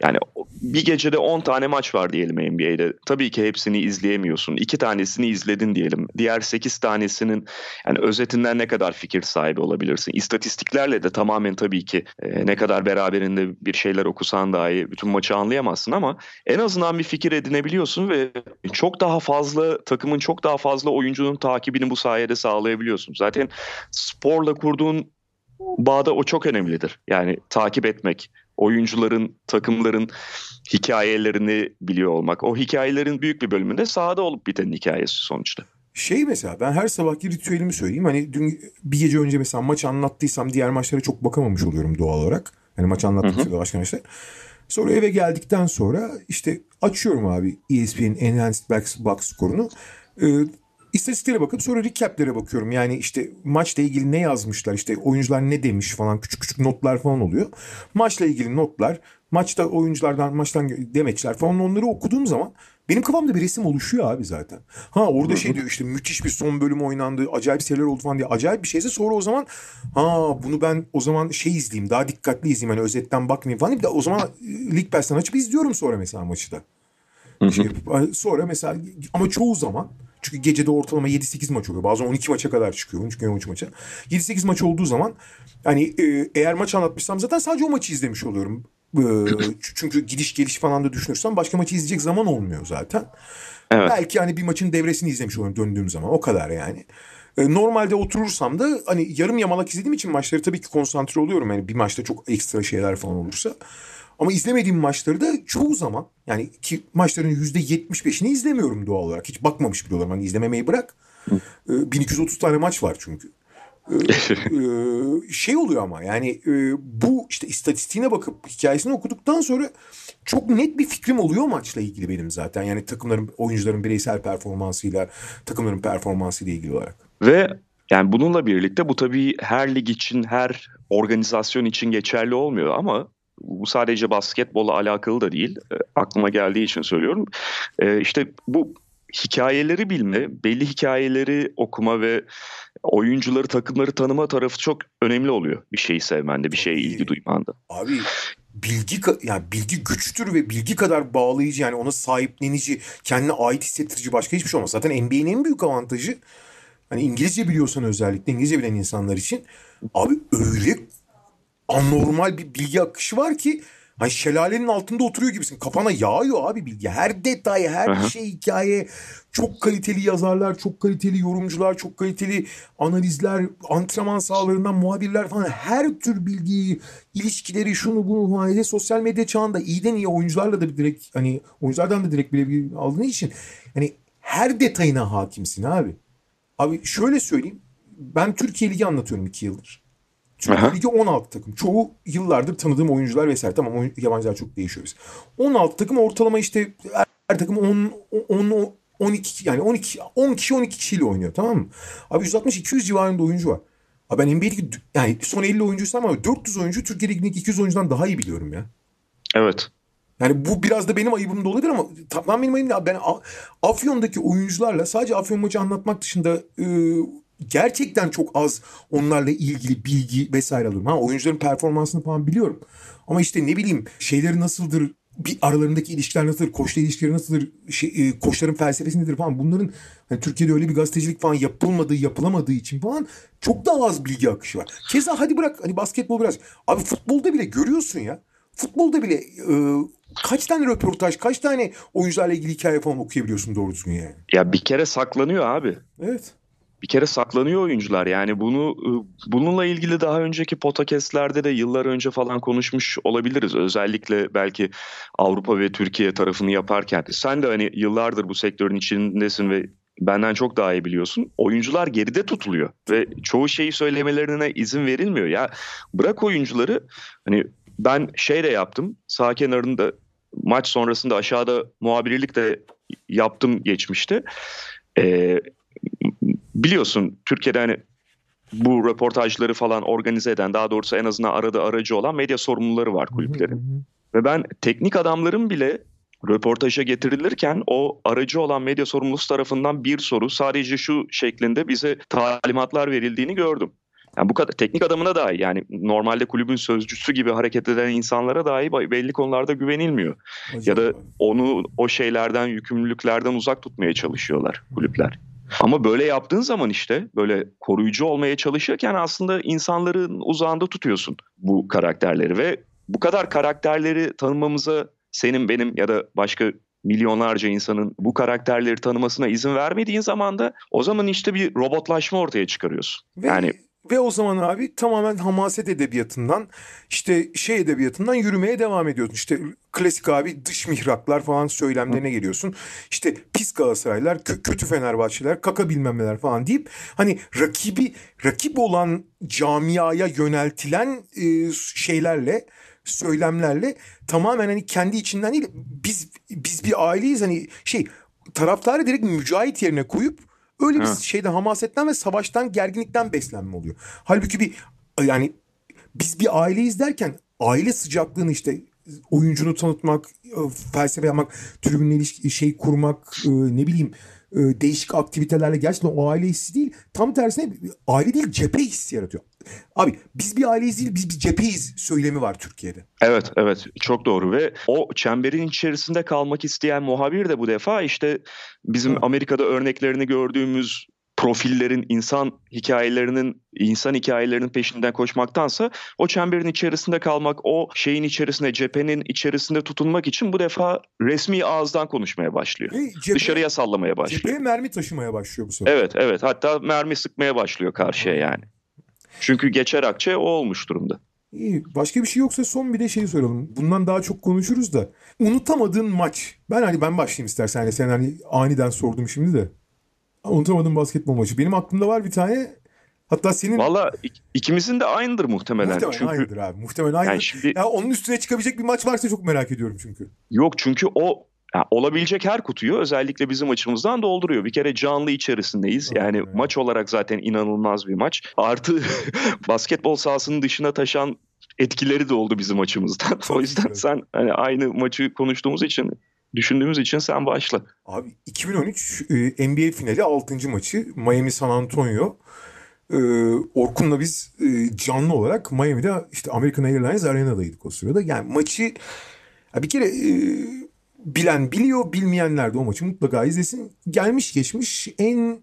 Yani bir gecede 10 tane maç var diyelim NBA'de. Tabii ki hepsini izleyemiyorsun. 2 tanesini izledin diyelim. Diğer 8 tanesinin yani özetinden ne kadar fikir sahibi olabilirsin. İstatistiklerle de tamamen tabii ki e, ne kadar beraberinde bir şeyler okusan dahi bütün maçı anlayamazsın ama en azından bir fikir edinebiliyorsun ve çok daha fazla takımın çok daha fazla oyuncunun takibini bu sayede sağlayabiliyorsun. Zaten sporla kurduğun bağda o çok önemlidir. Yani takip etmek, oyuncuların, takımların hikayelerini biliyor olmak. O hikayelerin büyük bir bölümünde sahada olup biten hikayesi sonuçta. Şey mesela ben her sabahki ritüelimi söyleyeyim. Hani dün bir gece önce mesela maç anlattıysam diğer maçlara çok bakamamış oluyorum doğal olarak. Hani maç anlattıkça da başka maçlar. Sonra eve geldikten sonra işte açıyorum abi ESPN Enhanced Box, Box skorunu. Ee, istatistiklere bakıp sonra recap'lere bakıyorum. Yani işte maçla ilgili ne yazmışlar işte oyuncular ne demiş falan küçük küçük notlar falan oluyor. Maçla ilgili notlar maçta oyunculardan maçtan demeçler falan onları okuduğum zaman benim kafamda bir resim oluşuyor abi zaten. Ha orada şey diyor işte müthiş bir son bölüm oynandı. Acayip şeyler oldu falan diye. Acayip bir şeyse sonra o zaman ha bunu ben o zaman şey izleyeyim. Daha dikkatli izleyeyim. Hani özetten bakmayayım falan. Bir de o zaman Lig Pass'tan açıp izliyorum sonra mesela maçı da. Şey, sonra mesela ama çoğu zaman çünkü gecede ortalama 7-8 maç oluyor. Bazen 12 maça kadar çıkıyor. 13 gün 13 maça. 7-8 maç olduğu zaman hani e, eğer maç anlatmışsam zaten sadece o maçı izlemiş oluyorum. E, çünkü gidiş geliş falan da düşünürsem başka maçı izleyecek zaman olmuyor zaten. Evet. Belki hani bir maçın devresini izlemiş oluyorum döndüğüm zaman. O kadar yani. E, normalde oturursam da hani yarım yamalak izlediğim için maçları tabii ki konsantre oluyorum. Yani bir maçta çok ekstra şeyler falan olursa. Ama izlemediğim maçları da çoğu zaman yani ki maçların yüzde 75'ini izlemiyorum doğal olarak. Hiç bakmamış bile olurum. Hani izlememeyi bırak. Ee, 1230 tane maç var çünkü. Ee, şey oluyor ama yani e, bu işte istatistiğine bakıp hikayesini okuduktan sonra çok net bir fikrim oluyor maçla ilgili benim zaten. Yani takımların, oyuncuların bireysel performansıyla, takımların performansıyla ilgili olarak. Ve yani bununla birlikte bu tabii her lig için, her organizasyon için geçerli olmuyor ama bu sadece basketbolla alakalı da değil. E, aklıma geldiği için söylüyorum. E, işte bu hikayeleri bilme, belli hikayeleri okuma ve oyuncuları, takımları tanıma tarafı çok önemli oluyor bir şeyi sevmende, bir şeye ilgi duymanda. Abi bilgi yani bilgi güçtür ve bilgi kadar bağlayıcı yani ona sahiplenici, kendine ait hissettirici başka hiçbir şey olmaz. Zaten NBA'nin en büyük avantajı hani İngilizce biliyorsan özellikle İngilizce bilen insanlar için abi öyle anormal bir bilgi akışı var ki Hani şelalenin altında oturuyor gibisin. Kafana yağıyor abi bilgi. Her detay, her Aha. şey hikaye. Çok kaliteli yazarlar, çok kaliteli yorumcular, çok kaliteli analizler, antrenman sahalarından muhabirler falan. Her tür bilgiyi, ilişkileri, şunu bunu falan. Sosyal medya çağında iyiden iyi oyuncularla da direkt hani oyunculardan da direkt bile aldığın için hani her detayına hakimsin abi. Abi şöyle söyleyeyim. Ben Türkiye Ligi anlatıyorum iki yıldır. Çünkü Aha. ligi 16 takım. Çoğu yıllardır tanıdığım oyuncular vesaire. Tamam oyun, yabancılar çok değişiyor biz. 16 takım ortalama işte her, her takım 10, 10, 12 yani 12 10 kişi 12 kişiyle oynuyor tamam mı? Abi 160-200 civarında oyuncu var. Abi ben NBA'deki yani son 50 oyuncuysam ama 400 oyuncu Türkiye Ligi'ndeki 200 oyuncudan daha iyi biliyorum ya. Evet. Yani bu biraz da benim ayıbım da olabilir ama tamam benim ayıbım Ben Afyon'daki oyuncularla sadece Afyon maçı anlatmak dışında ıı, gerçekten çok az onlarla ilgili bilgi vesaire alıyorum. Ha oyuncuların performansını falan biliyorum. Ama işte ne bileyim şeyleri nasıldır bir aralarındaki ilişkiler nasıldır, koçla ilişkileri nasıldır, şey, e, koçların felsefesi nedir falan bunların hani Türkiye'de öyle bir gazetecilik falan yapılmadığı, yapılamadığı için falan çok daha az bilgi akışı var. Keza hadi bırak hani basketbol biraz. Abi futbolda bile görüyorsun ya. Futbolda bile e, kaç tane röportaj, kaç tane oyuncularla ilgili hikaye falan okuyabiliyorsun doğru düzgün yani. Ya bir kere saklanıyor abi. Evet bir kere saklanıyor oyuncular. Yani bunu ıı, bununla ilgili daha önceki podcastlerde de yıllar önce falan konuşmuş olabiliriz. Özellikle belki Avrupa ve Türkiye tarafını yaparken. Sen de hani yıllardır bu sektörün içindesin ve benden çok daha iyi biliyorsun. Oyuncular geride tutuluyor ve çoğu şeyi söylemelerine izin verilmiyor. Ya bırak oyuncuları hani ben şey de yaptım. Sağ kenarında maç sonrasında aşağıda muhabirlik de yaptım geçmişte. Ee, biliyorsun Türkiye'de hani bu röportajları falan organize eden daha doğrusu en azından arada aracı olan medya sorumluları var kulüplerin. Ve ben teknik adamların bile röportaja getirilirken o aracı olan medya sorumlusu tarafından bir soru sadece şu şeklinde bize talimatlar verildiğini gördüm. Yani bu kadar teknik adamına dahi yani normalde kulübün sözcüsü gibi hareket eden insanlara dahi belli konularda güvenilmiyor. Hocam. Ya da onu o şeylerden, yükümlülüklerden uzak tutmaya çalışıyorlar kulüpler. Ama böyle yaptığın zaman işte böyle koruyucu olmaya çalışırken aslında insanların uzağında tutuyorsun bu karakterleri ve bu kadar karakterleri tanımamıza senin benim ya da başka milyonlarca insanın bu karakterleri tanımasına izin vermediğin zaman da o zaman işte bir robotlaşma ortaya çıkarıyorsun. Ve yani ve o zaman abi tamamen hamaset edebiyatından işte şey edebiyatından yürümeye devam ediyorsun. İşte klasik abi dış mihraklar falan söylemlerine geliyorsun. İşte pis Galatasaraylar, kö- kötü Fenerbahçeler, kaka bilmem neler falan deyip hani rakibi rakip olan camiaya yöneltilen e, şeylerle söylemlerle tamamen hani kendi içinden değil biz biz bir aileyiz hani şey taraftarı direkt mücahit yerine koyup Öyle bir ha. şeyden hamasetten ve savaştan gerginlikten beslenme oluyor. Halbuki bir yani biz bir aileyiz derken aile sıcaklığını işte oyuncunu tanıtmak, e, felsefe yapmak, tribünle ilişki şey kurmak, e, ne bileyim değişik aktivitelerle gerçekten o aile hissi değil. Tam tersine aile değil cephe hissi yaratıyor. Abi biz bir aileyiz değil biz bir cepheyiz söylemi var Türkiye'de. Evet evet çok doğru ve o çemberin içerisinde kalmak isteyen muhabir de bu defa işte bizim Amerika'da örneklerini gördüğümüz profillerin, insan hikayelerinin, insan hikayelerinin peşinden koşmaktansa o çemberin içerisinde kalmak, o şeyin içerisinde, cephenin içerisinde tutunmak için bu defa resmi ağızdan konuşmaya başlıyor. E, cephe, Dışarıya sallamaya başlıyor. Cepheye mermi taşımaya başlıyor bu sefer. Evet, evet. Hatta mermi sıkmaya başlıyor karşıya yani. Çünkü geçer akçe o olmuş durumda. İyi. Başka bir şey yoksa son bir de şeyi soralım. Bundan daha çok konuşuruz da. Unutamadığın maç. Ben hani ben başlayayım istersen. Hani sen hani aniden sordum şimdi de. Unutamadığım basketbol maçı. Benim aklımda var bir tane. Hatta senin... Valla ikimizin de aynıdır muhtemelen. Muhtemelen çünkü... aynıdır abi. Muhtemelen aynıdır. Yani şimdi... ya onun üstüne çıkabilecek bir maç varsa çok merak ediyorum çünkü. Yok çünkü o yani olabilecek her kutuyu özellikle bizim açımızdan dolduruyor. Bir kere canlı içerisindeyiz. Yani evet. maç olarak zaten inanılmaz bir maç. Artı basketbol sahasının dışına taşan etkileri de oldu bizim açımızdan. o yüzden sen hani aynı maçı konuştuğumuz için düşündüğümüz için sen başla. Abi 2013 e, NBA finali 6. maçı Miami San Antonio. E, Orkun'la biz e, canlı olarak Miami'de işte American Airlines Arena'daydık o sırada. Yani maçı bir kere bilen biliyor, bilmeyenler de o maçı mutlaka izlesin. Gelmiş geçmiş en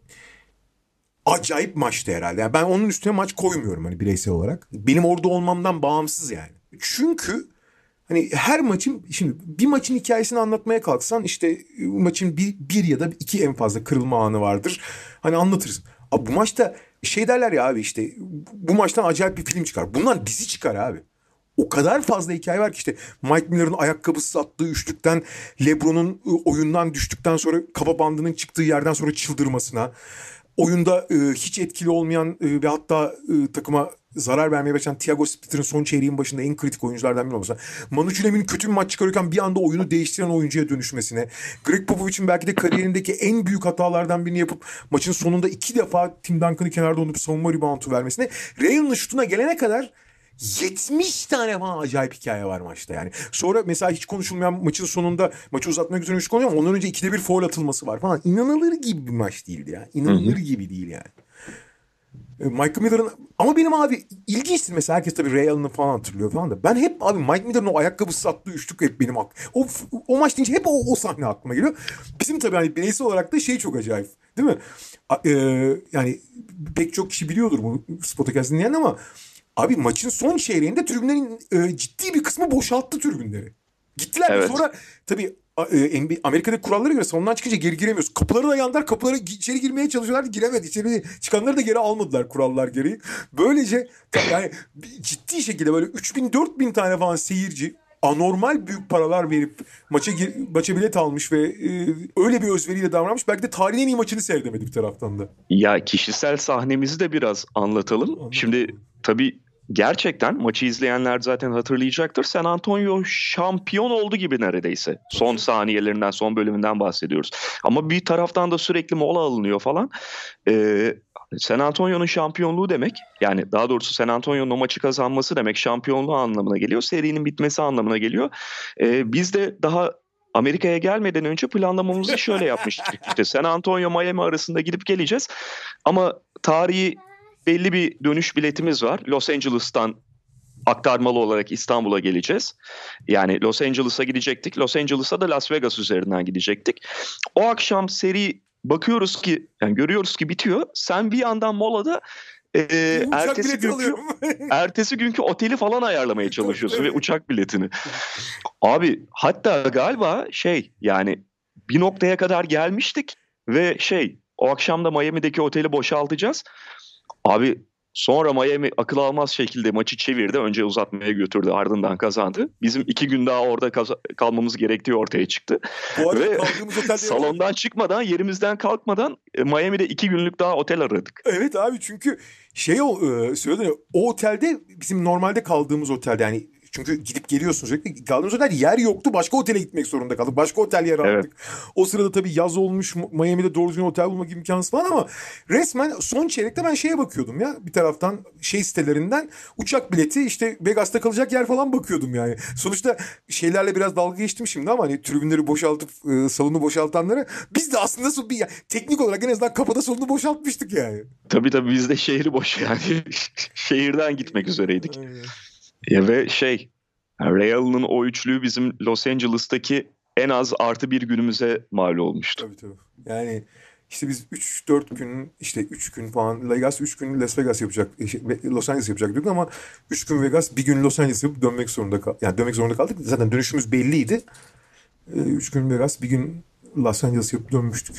acayip maçtı herhalde. Yani ben onun üstüne maç koymuyorum hani bireysel olarak. Benim orada olmamdan bağımsız yani. Çünkü hani her maçın şimdi bir maçın hikayesini anlatmaya kalksan işte maçın bir, bir ya da iki en fazla kırılma anı vardır. Hani anlatırız. Abi bu maçta şey derler ya abi işte bu maçtan acayip bir film çıkar. Bundan dizi çıkar abi o kadar fazla hikaye var ki işte Mike Miller'ın ayakkabısı attığı üçlükten LeBron'un ıı, oyundan düştükten sonra kafa bandının çıktığı yerden sonra çıldırmasına oyunda e, hiç etkili olmayan e, ve hatta e, takıma zarar vermeye başlayan Thiago Splitter'ın son çeyreğin başında en kritik oyunculardan biri olmasa. Manu Ginobili'nin kötü bir maç çıkarırken bir anda oyunu değiştiren oyuncuya dönüşmesine. Greg Popovich'in belki de kariyerindeki en büyük hatalardan birini yapıp maçın sonunda iki defa Tim Duncan'ı kenarda olup savunma reboundu vermesine. Rayon'un şutuna gelene kadar 70 tane falan acayip hikaye var maçta yani. Sonra mesela hiç konuşulmayan maçın sonunda maçı uzatmak üzere üç konu ama ondan önce ikide bir foul atılması var falan. İnanılır gibi bir maç değildi ya. İnanılır Hı-hı. gibi değil yani. E, Michael Miller'ın ama benim abi ilginçtir mesela herkes tabii Ray Allen'ı falan hatırlıyor falan da ben hep abi Mike Miller'ın o ayakkabısı attığı üçlük hep benim ak o, o maç deyince hep o, o sahne aklıma geliyor. Bizim tabii hani bireysel olarak da şey çok acayip değil mi? Ee, yani pek çok kişi biliyordur bu Spotakast dinleyen ama Abi maçın son çeyreğinde tribünlerin e, ciddi bir kısmı boşalttı tribünleri. Gittiler evet. sonra tabii e, Amerika'da kurallara göre salondan çıkınca geri giremiyoruz. Kapıları da yandılar. Kapılara içeri girmeye çalışıyorlar. Giremedi. İçeri çıkanları da geri almadılar kurallar gereği. Böylece yani ciddi şekilde böyle 3000 4000 tane falan seyirci anormal büyük paralar verip maça maça bilet almış ve e, öyle bir özveriyle davranmış. Belki de tarihin en iyi maçını seyredemedi bir taraftan da. Ya kişisel sahnemizi de biraz anlatalım. Anladım. Şimdi tabii gerçekten maçı izleyenler zaten hatırlayacaktır. San Antonio şampiyon oldu gibi neredeyse. Son saniyelerinden, son bölümünden bahsediyoruz. Ama bir taraftan da sürekli mola alınıyor falan. Ee, San Antonio'nun şampiyonluğu demek yani daha doğrusu San Antonio'nun o maçı kazanması demek şampiyonluğu anlamına geliyor. Serinin bitmesi anlamına geliyor. Ee, biz de daha Amerika'ya gelmeden önce planlamamızı şöyle yapmıştık. İşte San Antonio Miami arasında gidip geleceğiz. Ama tarihi belli bir dönüş biletimiz var. Los Angeles'tan aktarmalı olarak İstanbul'a geleceğiz. Yani Los Angeles'a gidecektik. Los Angeles'a da Las Vegas üzerinden gidecektik. O akşam seri bakıyoruz ki yani görüyoruz ki bitiyor. Sen bir yandan molada e, ertesi günkü ertesi günkü oteli falan ayarlamaya çalışıyorsun ve uçak biletini. Abi hatta galiba şey yani bir noktaya kadar gelmiştik ve şey o akşam da Miami'deki oteli boşaltacağız. Abi sonra Miami akıl almaz şekilde maçı çevirdi. Önce uzatmaya götürdü ardından kazandı. Bizim iki gün daha orada kalmamız gerektiği ortaya çıktı. Ve salondan çıkmadan yerimizden kalkmadan e, Miami'de iki günlük daha otel aradık. Evet abi çünkü şey o e, söyledim o otelde bizim normalde kaldığımız otelde yani Çünkü gidip geliyorsun sürekli. Kaldığımız otel yer yoktu. Başka otele gitmek zorunda kaldık. Başka otel yer aldık. Evet. O sırada tabii yaz olmuş. Miami'de doğru düzgün otel bulmak imkansız falan ama resmen son çeyrekte ben şeye bakıyordum ya. Bir taraftan şey sitelerinden uçak bileti işte Vegas'ta kalacak yer falan bakıyordum yani. Sonuçta şeylerle biraz dalga geçtim şimdi ama hani tribünleri boşaltıp e, salonu boşaltanları biz de aslında bir, teknik olarak en azından kapıda salonu boşaltmıştık yani. Tabii tabii biz de şehri boş yani. Şehirden gitmek üzereydik. Ya ve şey Real'ın o üçlüğü bizim Los Angeles'taki en az artı bir günümüze mal olmuştu. Tabii tabii. Yani işte biz 3-4 gün işte 3 gün falan Vegas 3 gün Las Vegas yapacak Los Angeles yapacak diyorduk ama 3 gün Vegas bir gün Los Angeles yapıp dönmek zorunda kal yani dönmek zorunda kaldık. Zaten dönüşümüz belliydi. 3 gün Vegas bir gün Los Angeles yapıp dönmüştük.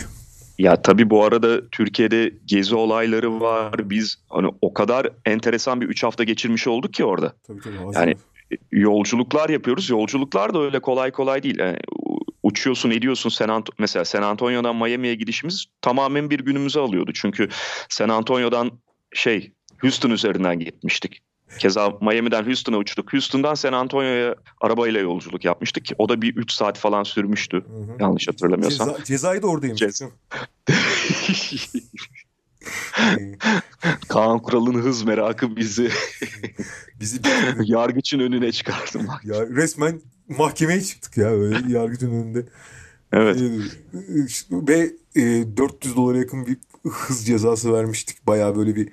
Ya tabii bu arada Türkiye'de gezi olayları var. Biz hani o kadar enteresan bir 3 hafta geçirmiş olduk ki orada. Tabii tabii. Yani yolculuklar yapıyoruz. Yolculuklar da öyle kolay kolay değil. Yani uçuyorsun ediyorsun San Ant mesela San Antonio'dan Miami'ye gidişimiz tamamen bir günümüzü alıyordu. Çünkü San Antonio'dan şey Houston üzerinden gitmiştik. Keza Miami'den Houston'a uçtuk. Houston'dan San Antonio'ya arabayla yolculuk yapmıştık. O da bir 3 saat falan sürmüştü. Hı hı. Yanlış hatırlamıyorsam. Ceza, cezayı da oradaymış. Cez... Kaan Kural'ın hız merakı bizi bizi yargıçın önüne çıkardı. Ya resmen mahkemeye çıktık ya öyle yargıcın önünde. Evet. Ve e, 400 dolara yakın bir hız cezası vermiştik. Bayağı böyle bir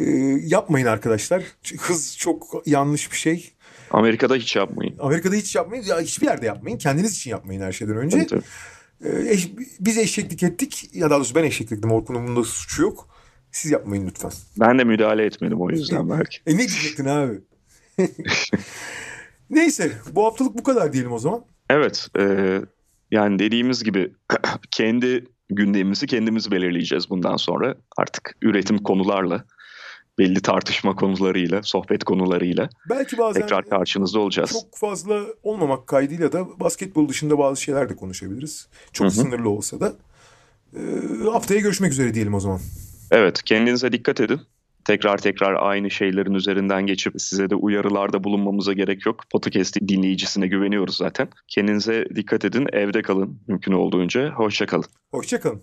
e, yapmayın arkadaşlar. Hız çok yanlış bir şey. Amerika'da hiç yapmayın. Amerika'da hiç yapmayın. Ya hiçbir yerde yapmayın. Kendiniz için yapmayın her şeyden önce. Evet, evet. Eş, biz eşeklik ettik. Ya daha doğrusu ben eşeklik ettim. Orkun'un bunda suçu yok. Siz yapmayın lütfen. Ben de müdahale etmedim o yüzden belki. E ne diyecektin abi? Neyse bu haftalık bu kadar diyelim o zaman. Evet. E, yani dediğimiz gibi kendi gündemimizi kendimiz belirleyeceğiz bundan sonra. Artık üretim konularla, belli tartışma konularıyla, sohbet konularıyla Belki bazen tekrar karşınızda olacağız. Çok fazla olmamak kaydıyla da basketbol dışında bazı şeyler de konuşabiliriz. Çok Hı-hı. sınırlı olsa da. E, haftaya görüşmek üzere diyelim o zaman. Evet, kendinize dikkat edin. Tekrar tekrar aynı şeylerin üzerinden geçip size de uyarılarda bulunmamıza gerek yok. Podcast dinleyicisine güveniyoruz zaten. Kendinize dikkat edin, evde kalın mümkün olduğunca. Hoşçakalın. Hoşçakalın.